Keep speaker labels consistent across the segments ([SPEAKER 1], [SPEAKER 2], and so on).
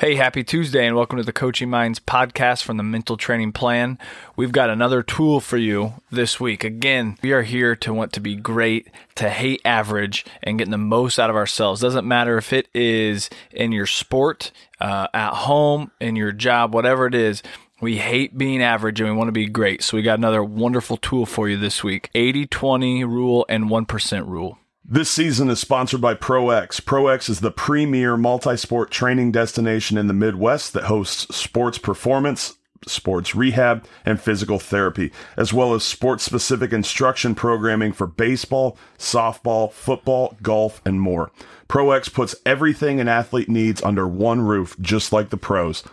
[SPEAKER 1] Hey, happy Tuesday, and welcome to the Coaching Minds podcast from the Mental Training Plan. We've got another tool for you this week. Again, we are here to want to be great, to hate average, and getting the most out of ourselves. Doesn't matter if it is in your sport, uh, at home, in your job, whatever it is. We hate being average and we want to be great. So we got another wonderful tool for you this week 80 20 rule and 1% rule.
[SPEAKER 2] This season is sponsored by ProX. ProX is the premier multi sport training destination in the Midwest that hosts sports performance, sports rehab, and physical therapy, as well as sports specific instruction programming for baseball, softball, football, golf, and more. ProX puts everything an athlete needs under one roof, just like the pros.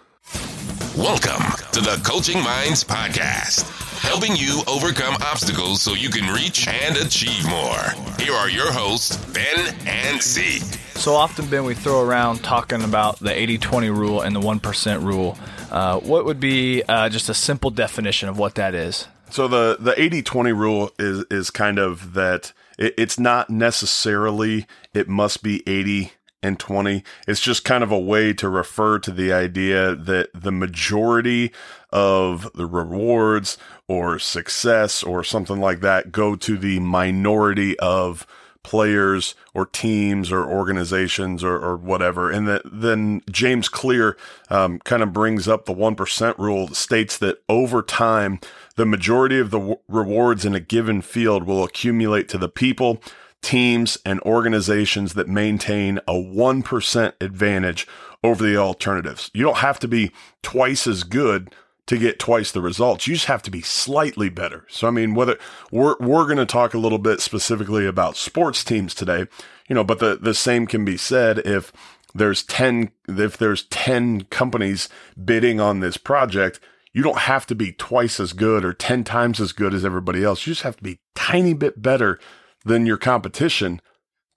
[SPEAKER 3] Welcome to the Coaching Minds Podcast, helping you overcome obstacles so you can reach and achieve more. Here are your hosts, Ben and Zeke.
[SPEAKER 1] So often, Ben, we throw around talking about the 80 20 rule and the 1% rule. Uh, what would be uh, just a simple definition of what that is?
[SPEAKER 2] So the the 80-20 rule is is kind of that it, it's not necessarily it must be 80 and 20. It's just kind of a way to refer to the idea that the majority of the rewards or success or something like that go to the minority of players or teams or organizations or, or whatever. And that then James Clear um, kind of brings up the 1% rule that states that over time, the majority of the w- rewards in a given field will accumulate to the people teams, and organizations that maintain a 1% advantage over the alternatives. You don't have to be twice as good to get twice the results. You just have to be slightly better. So, I mean, whether we're, we're going to talk a little bit specifically about sports teams today, you know, but the, the same can be said if there's 10, if there's 10 companies bidding on this project, you don't have to be twice as good or 10 times as good as everybody else. You just have to be tiny bit better than your competition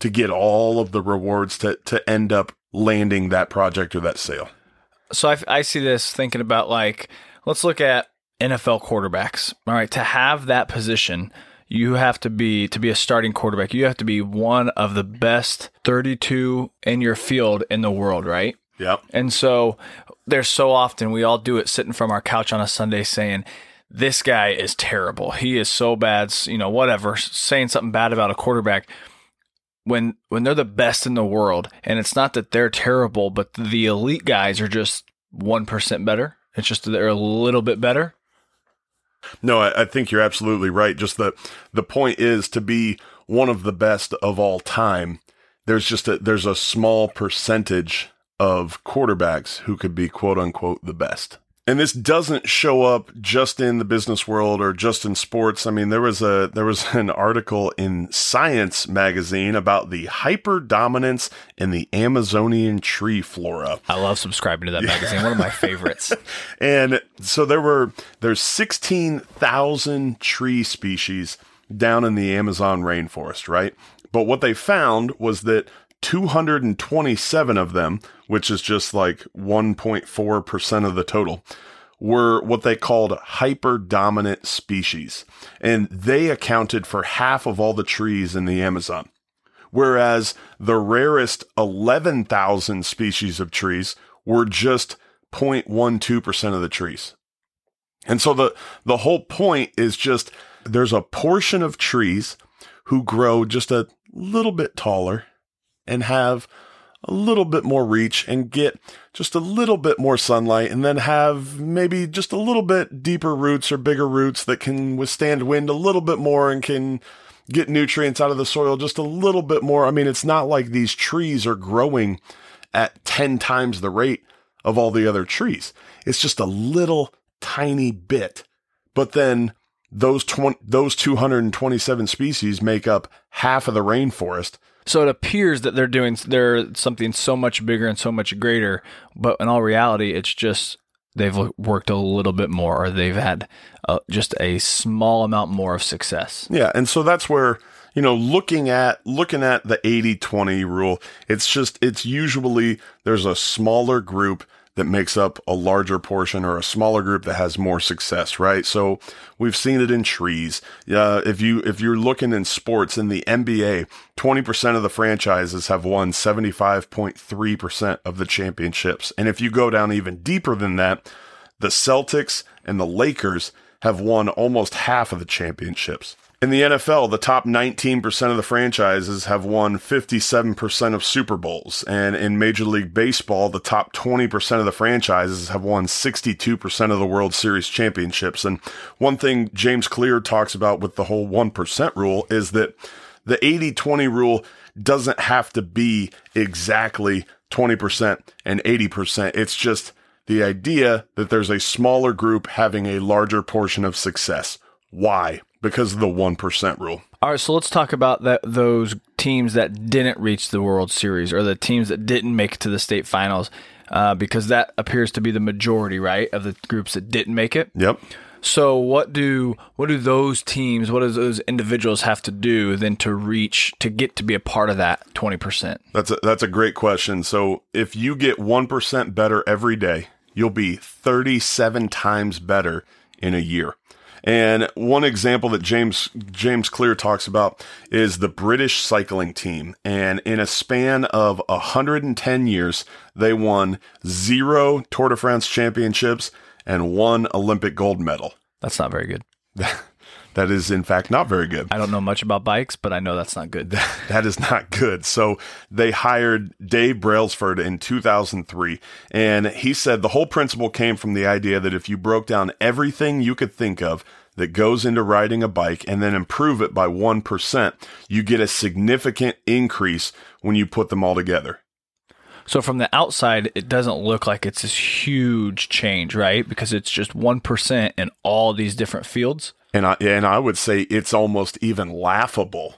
[SPEAKER 2] to get all of the rewards to, to end up landing that project or that sale.
[SPEAKER 1] So I, I see this thinking about like, let's look at NFL quarterbacks. All right. To have that position, you have to be to be a starting quarterback. You have to be one of the best 32 in your field in the world, right?
[SPEAKER 2] Yep.
[SPEAKER 1] And so there's so often we all do it sitting from our couch on a Sunday saying, this guy is terrible. He is so bad, you know, whatever, saying something bad about a quarterback when when they're the best in the world and it's not that they're terrible, but the elite guys are just 1% better. It's just that they're a little bit better.
[SPEAKER 2] No, I, I think you're absolutely right. Just the the point is to be one of the best of all time. There's just a there's a small percentage of quarterbacks who could be quote unquote the best. And this doesn't show up just in the business world or just in sports. I mean, there was a there was an article in Science magazine about the hyper dominance in the Amazonian tree flora.
[SPEAKER 1] I love subscribing to that magazine. One of my favorites.
[SPEAKER 2] and so there were there's 16,000 tree species down in the Amazon rainforest, right? But what they found was that 227 of them, which is just like 1.4% of the total, were what they called hyper dominant species. And they accounted for half of all the trees in the Amazon. Whereas the rarest 11,000 species of trees were just 0.12% of the trees. And so the, the whole point is just there's a portion of trees who grow just a little bit taller and have a little bit more reach and get just a little bit more sunlight and then have maybe just a little bit deeper roots or bigger roots that can withstand wind a little bit more and can get nutrients out of the soil just a little bit more. I mean, it's not like these trees are growing at 10 times the rate of all the other trees. It's just a little tiny bit. But then those 20, those 227 species make up half of the rainforest
[SPEAKER 1] so it appears that they're doing they're something so much bigger and so much greater, but in all reality, it's just they've worked a little bit more or they've had uh, just a small amount more of success.
[SPEAKER 2] Yeah, and so that's where you know looking at looking at the 80-20 rule, it's just it's usually there's a smaller group that makes up a larger portion or a smaller group that has more success, right? So we've seen it in trees. Uh, if you, if you're looking in sports in the NBA, 20% of the franchises have won 75.3% of the championships. And if you go down even deeper than that, the Celtics and the Lakers have won almost half of the championships. In the NFL, the top 19% of the franchises have won 57% of Super Bowls. And in Major League Baseball, the top 20% of the franchises have won 62% of the World Series championships. And one thing James Clear talks about with the whole 1% rule is that the 80 20 rule doesn't have to be exactly 20% and 80%. It's just the idea that there's a smaller group having a larger portion of success. Why? Because of the 1% rule.
[SPEAKER 1] All right, so let's talk about that those teams that didn't reach the World Series or the teams that didn't make it to the state finals uh, because that appears to be the majority, right, of the groups that didn't make it.
[SPEAKER 2] Yep.
[SPEAKER 1] So what do what do those teams, what do those individuals have to do then to reach to get to be a part of that 20%?
[SPEAKER 2] That's a, that's a great question. So if you get 1% better every day, you'll be 37 times better in a year. And one example that James James Clear talks about is the British cycling team. And in a span of 110 years, they won zero Tour de France championships and one Olympic gold medal.
[SPEAKER 1] That's not very good.
[SPEAKER 2] that is in fact not very good.
[SPEAKER 1] I don't know much about bikes, but I know that's not good.
[SPEAKER 2] that is not good. So they hired Dave Brailsford in 2003 and he said the whole principle came from the idea that if you broke down everything you could think of that goes into riding a bike and then improve it by 1%, you get a significant increase when you put them all together.
[SPEAKER 1] So from the outside, it doesn't look like it's this huge change, right? Because it's just 1% in all these different fields.
[SPEAKER 2] And I, and I would say it's almost even laughable.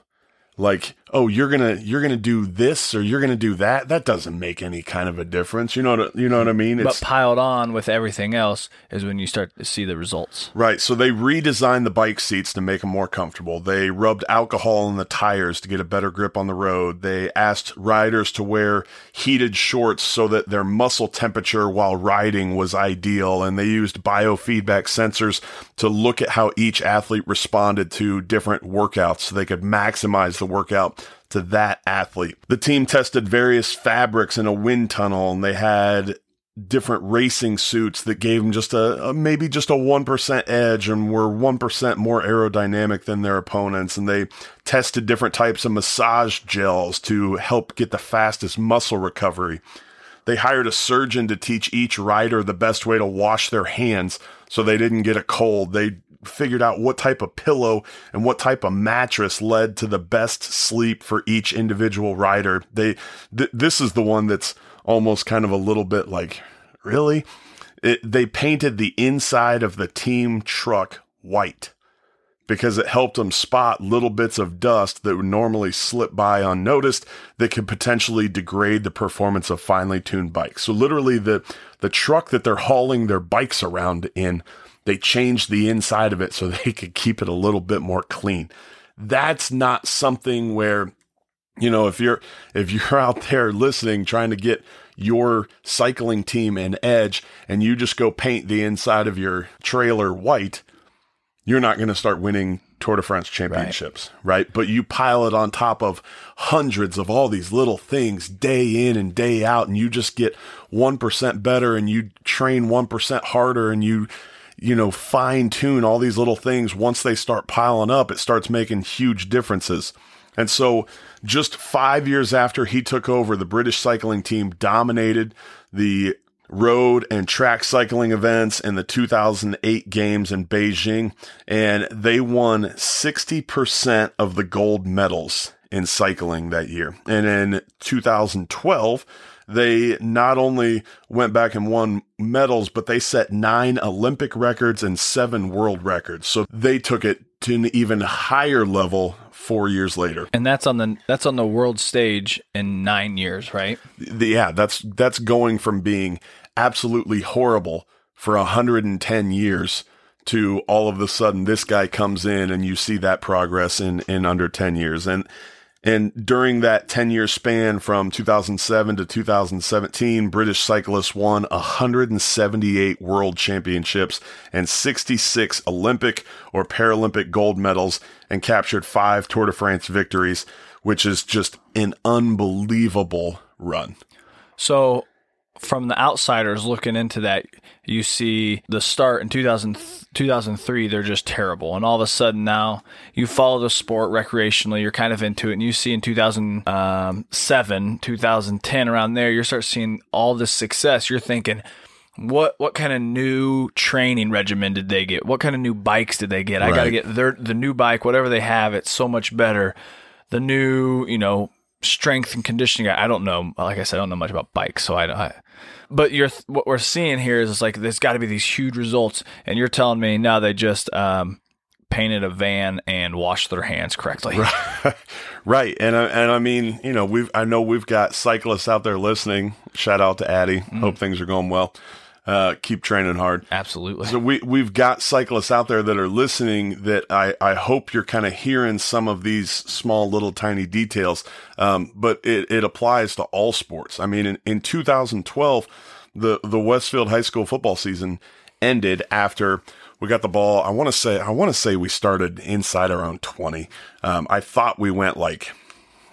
[SPEAKER 2] Like oh you're gonna you're gonna do this or you're gonna do that. That doesn't make any kind of a difference. You know what you know what i mean?
[SPEAKER 1] It's, but piled on with everything else is when you start to see the results.
[SPEAKER 2] Right. So they redesigned the bike seats to make them more comfortable. They rubbed alcohol in the tires to get a better grip on the road. They asked riders to wear heated shorts so that their muscle temperature while riding was ideal. And they used biofeedback sensors to look at how each athlete responded to different workouts so they could maximize the workout to that athlete. The team tested various fabrics in a wind tunnel and they had different racing suits that gave them just a, a, maybe just a 1% edge and were 1% more aerodynamic than their opponents. And they tested different types of massage gels to help get the fastest muscle recovery. They hired a surgeon to teach each rider the best way to wash their hands so they didn't get a cold. They figured out what type of pillow and what type of mattress led to the best sleep for each individual rider. They, th- this is the one that's almost kind of a little bit like, really? It, they painted the inside of the team truck white because it helped them spot little bits of dust that would normally slip by unnoticed that could potentially degrade the performance of finely tuned bikes. So literally the the truck that they're hauling their bikes around in they changed the inside of it so they could keep it a little bit more clean. That's not something where, you know, if you're, if you're out there listening, trying to get your cycling team an edge and you just go paint the inside of your trailer white, you're not going to start winning Tour de France championships, right. right. But you pile it on top of hundreds of all these little things day in and day out, and you just get 1% better and you train 1% harder and you you know, fine tune all these little things. Once they start piling up, it starts making huge differences. And so, just five years after he took over, the British cycling team dominated the road and track cycling events in the 2008 games in Beijing, and they won 60% of the gold medals in cycling that year. And in 2012, they not only went back and won medals, but they set nine Olympic records and seven world records. So they took it to an even higher level four years later.
[SPEAKER 1] And that's on the that's on the world stage in nine years, right?
[SPEAKER 2] Yeah, that's that's going from being absolutely horrible for 110 years to all of a sudden this guy comes in and you see that progress in in under 10 years and And during that 10 year span from 2007 to 2017, British cyclists won 178 world championships and 66 Olympic or Paralympic gold medals and captured five Tour de France victories, which is just an unbelievable run.
[SPEAKER 1] So, from the outsiders looking into that, you see the start in 2000, 2003, they're just terrible. And all of a sudden now you follow the sport recreationally, you're kind of into it. And you see in 2007, um, 2010, around there, you start seeing all this success. You're thinking, what what kind of new training regimen did they get? What kind of new bikes did they get? I got to get their the new bike, whatever they have. It's so much better. The new, you know, strength and conditioning. I I don't know. Like I said, I don't know much about bikes, so I. I but you're what we're seeing here is it's like there's got to be these huge results, and you're telling me now they just um, painted a van and washed their hands correctly.
[SPEAKER 2] right. And I, and I mean, you know, we've I know we've got cyclists out there listening. Shout out to Addy. Hope things are going well. Uh, keep training hard.
[SPEAKER 1] Absolutely.
[SPEAKER 2] So we we've got cyclists out there that are listening that I I hope you're kind of hearing some of these small little tiny details. Um, but it, it applies to all sports. I mean, in, in 2012, the the Westfield High School football season ended after we got the ball. I want to say I want to say we started inside around 20. Um, I thought we went like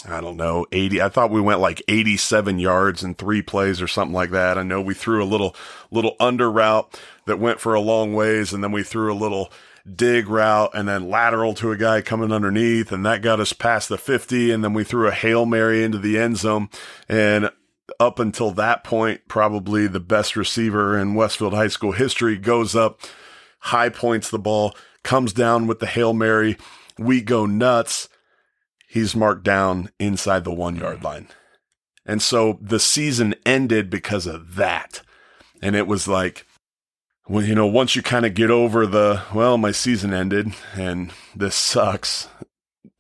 [SPEAKER 2] I don't know, 80. I thought we went like 87 yards in three plays or something like that. I know we threw a little, little under route that went for a long ways. And then we threw a little dig route and then lateral to a guy coming underneath. And that got us past the 50. And then we threw a Hail Mary into the end zone. And up until that point, probably the best receiver in Westfield High School history goes up, high points the ball, comes down with the Hail Mary. We go nuts he's marked down inside the one yard mm. line. And so the season ended because of that. And it was like, well, you know, once you kind of get over the, well, my season ended and this sucks.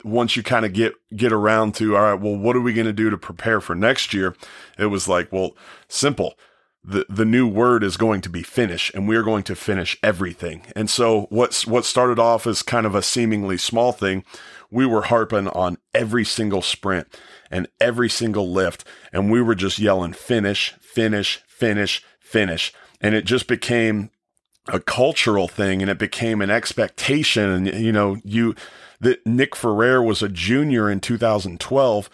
[SPEAKER 2] Once you kind of get, get around to, all right, well, what are we going to do to prepare for next year? It was like, well, simple. The, the new word is going to be finish and we're going to finish everything. And so what's, what started off as kind of a seemingly small thing we were harping on every single sprint and every single lift. And we were just yelling, finish, finish, finish, finish. And it just became a cultural thing and it became an expectation. And, you know, you, that Nick Ferrer was a junior in 2012.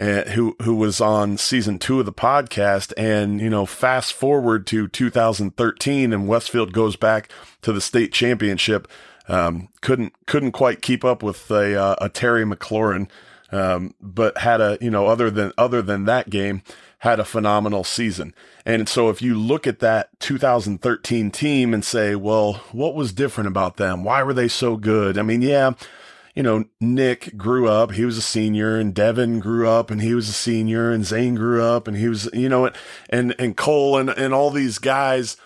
[SPEAKER 2] Uh, who who was on season two of the podcast, and you know, fast forward to 2013, and Westfield goes back to the state championship um, couldn't couldn't quite keep up with a, uh, a Terry McLaurin, um, but had a you know other than other than that game had a phenomenal season. And so if you look at that 2013 team and say, well, what was different about them? Why were they so good? I mean, yeah. You know, Nick grew up, he was a senior, and Devin grew up and he was a senior, and Zane grew up and he was, you know, and, and Cole and, and all these guys,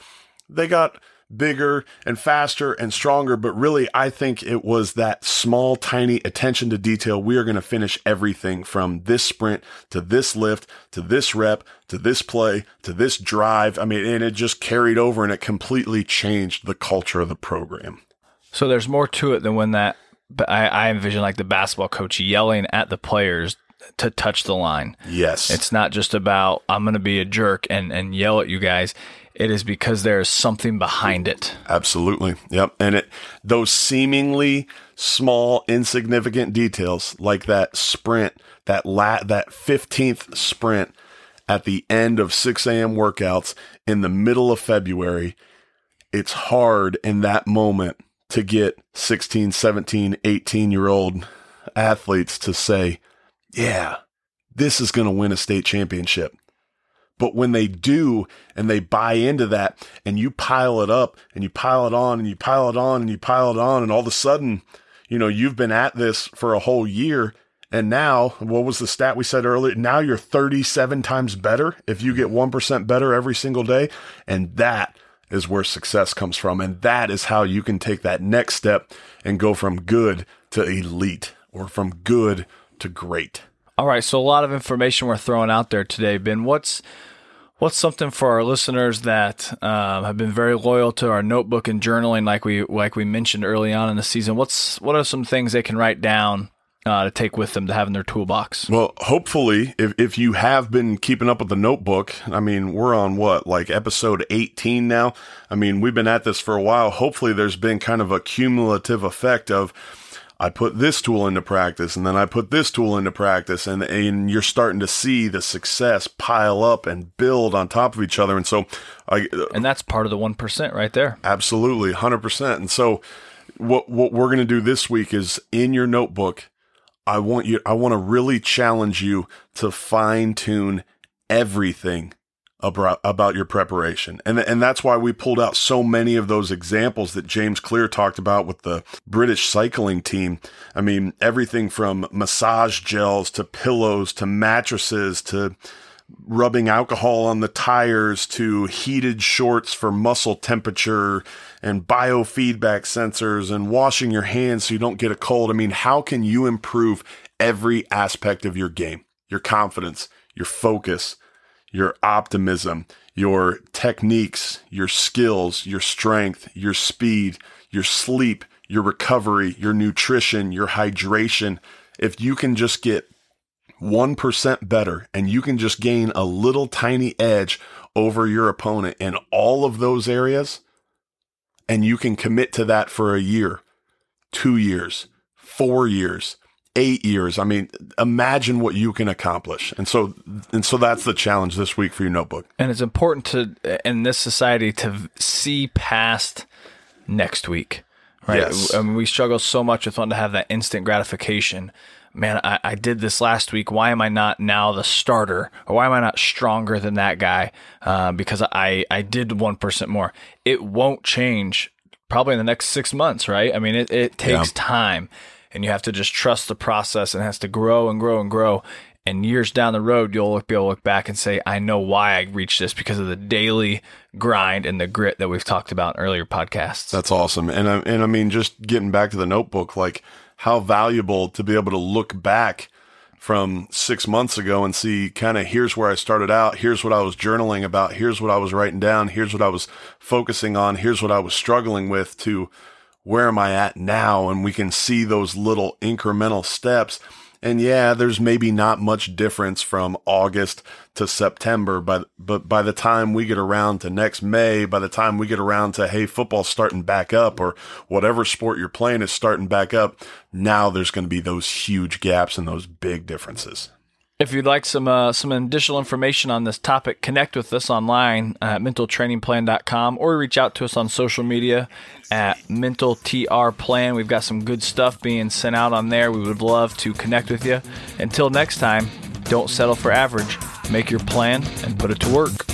[SPEAKER 2] they got bigger and faster and stronger. But really, I think it was that small, tiny attention to detail. We are going to finish everything from this sprint to this lift to this rep to this play to this drive. I mean, and it just carried over and it completely changed the culture of the program.
[SPEAKER 1] So there's more to it than when that. But I, I envision like the basketball coach yelling at the players to touch the line.
[SPEAKER 2] Yes.
[SPEAKER 1] It's not just about I'm going to be a jerk and and yell at you guys. It is because there is something behind it.
[SPEAKER 2] Absolutely. Yep. And it those seemingly small, insignificant details like that sprint, that lat that 15th sprint at the end of 6 a.m. workouts in the middle of February, it's hard in that moment to get 16, 17, 18 year old athletes to say, yeah, this is going to win a state championship. But when they do and they buy into that and you pile it up and you pile it on and you pile it on and you pile it on and all of a sudden, you know, you've been at this for a whole year. And now, what was the stat we said earlier? Now you're 37 times better if you get 1% better every single day. And that is where success comes from. And that is how you can take that next step and go from good to elite or from good to great.
[SPEAKER 1] All right, so a lot of information we're throwing out there today, Ben. What's what's something for our listeners that um, have been very loyal to our notebook and journaling, like we like we mentioned early on in the season? What's what are some things they can write down uh, to take with them to have in their toolbox.
[SPEAKER 2] Well, hopefully, if, if you have been keeping up with the notebook, I mean, we're on what, like episode 18 now? I mean, we've been at this for a while. Hopefully, there's been kind of a cumulative effect of, I put this tool into practice and then I put this tool into practice and, and you're starting to see the success pile up and build on top of each other. And so I, uh,
[SPEAKER 1] and that's part of the 1% right there.
[SPEAKER 2] Absolutely. hundred percent. And so what, what we're going to do this week is in your notebook, I want you, I want to really challenge you to fine tune everything about, about your preparation. And, and that's why we pulled out so many of those examples that James Clear talked about with the British cycling team. I mean, everything from massage gels to pillows to mattresses to rubbing alcohol on the tires to heated shorts for muscle temperature and biofeedback sensors and washing your hands so you don't get a cold. I mean, how can you improve every aspect of your game? Your confidence, your focus, your optimism, your techniques, your skills, your strength, your speed, your sleep, your recovery, your nutrition, your hydration. If you can just get 1% better and you can just gain a little tiny edge over your opponent in all of those areas, and you can commit to that for a year, two years, four years, eight years. I mean, imagine what you can accomplish. And so, and so that's the challenge this week for your notebook.
[SPEAKER 1] And it's important to, in this society, to see past next week, right?
[SPEAKER 2] Yes.
[SPEAKER 1] I mean, we struggle so much with wanting to have that instant gratification. Man, I, I did this last week. Why am I not now the starter? Or why am I not stronger than that guy? Uh, because I, I did 1% more. It won't change probably in the next six months, right? I mean, it, it takes
[SPEAKER 2] Yeah.
[SPEAKER 1] time and you have to just trust the process and it has to grow and grow and grow. And years down the road, you'll be able to look back and say, I know why I reached this because of the daily grind and the grit that we've talked about in earlier podcasts.
[SPEAKER 2] That's awesome. And I, and I mean, just getting back to the notebook, like how valuable to be able to look back from six months ago and see kind of here's where I started out. Here's what I was journaling about. Here's what I was writing down. Here's what I was focusing on. Here's what I was struggling with to where am I at now? And we can see those little incremental steps. And yeah, there's maybe not much difference from August to September, but but by the time we get around to next May, by the time we get around to hey, football's starting back up or whatever sport you're playing is starting back up, now there's going to be those huge gaps and those big differences.
[SPEAKER 1] If you'd like some uh, some additional information on this topic, connect with us online at mentaltrainingplan.com or reach out to us on social media at mentaltrplan. We've got some good stuff being sent out on there. We would love to connect with you. Until next time, don't settle for average. Make your plan and put it to work.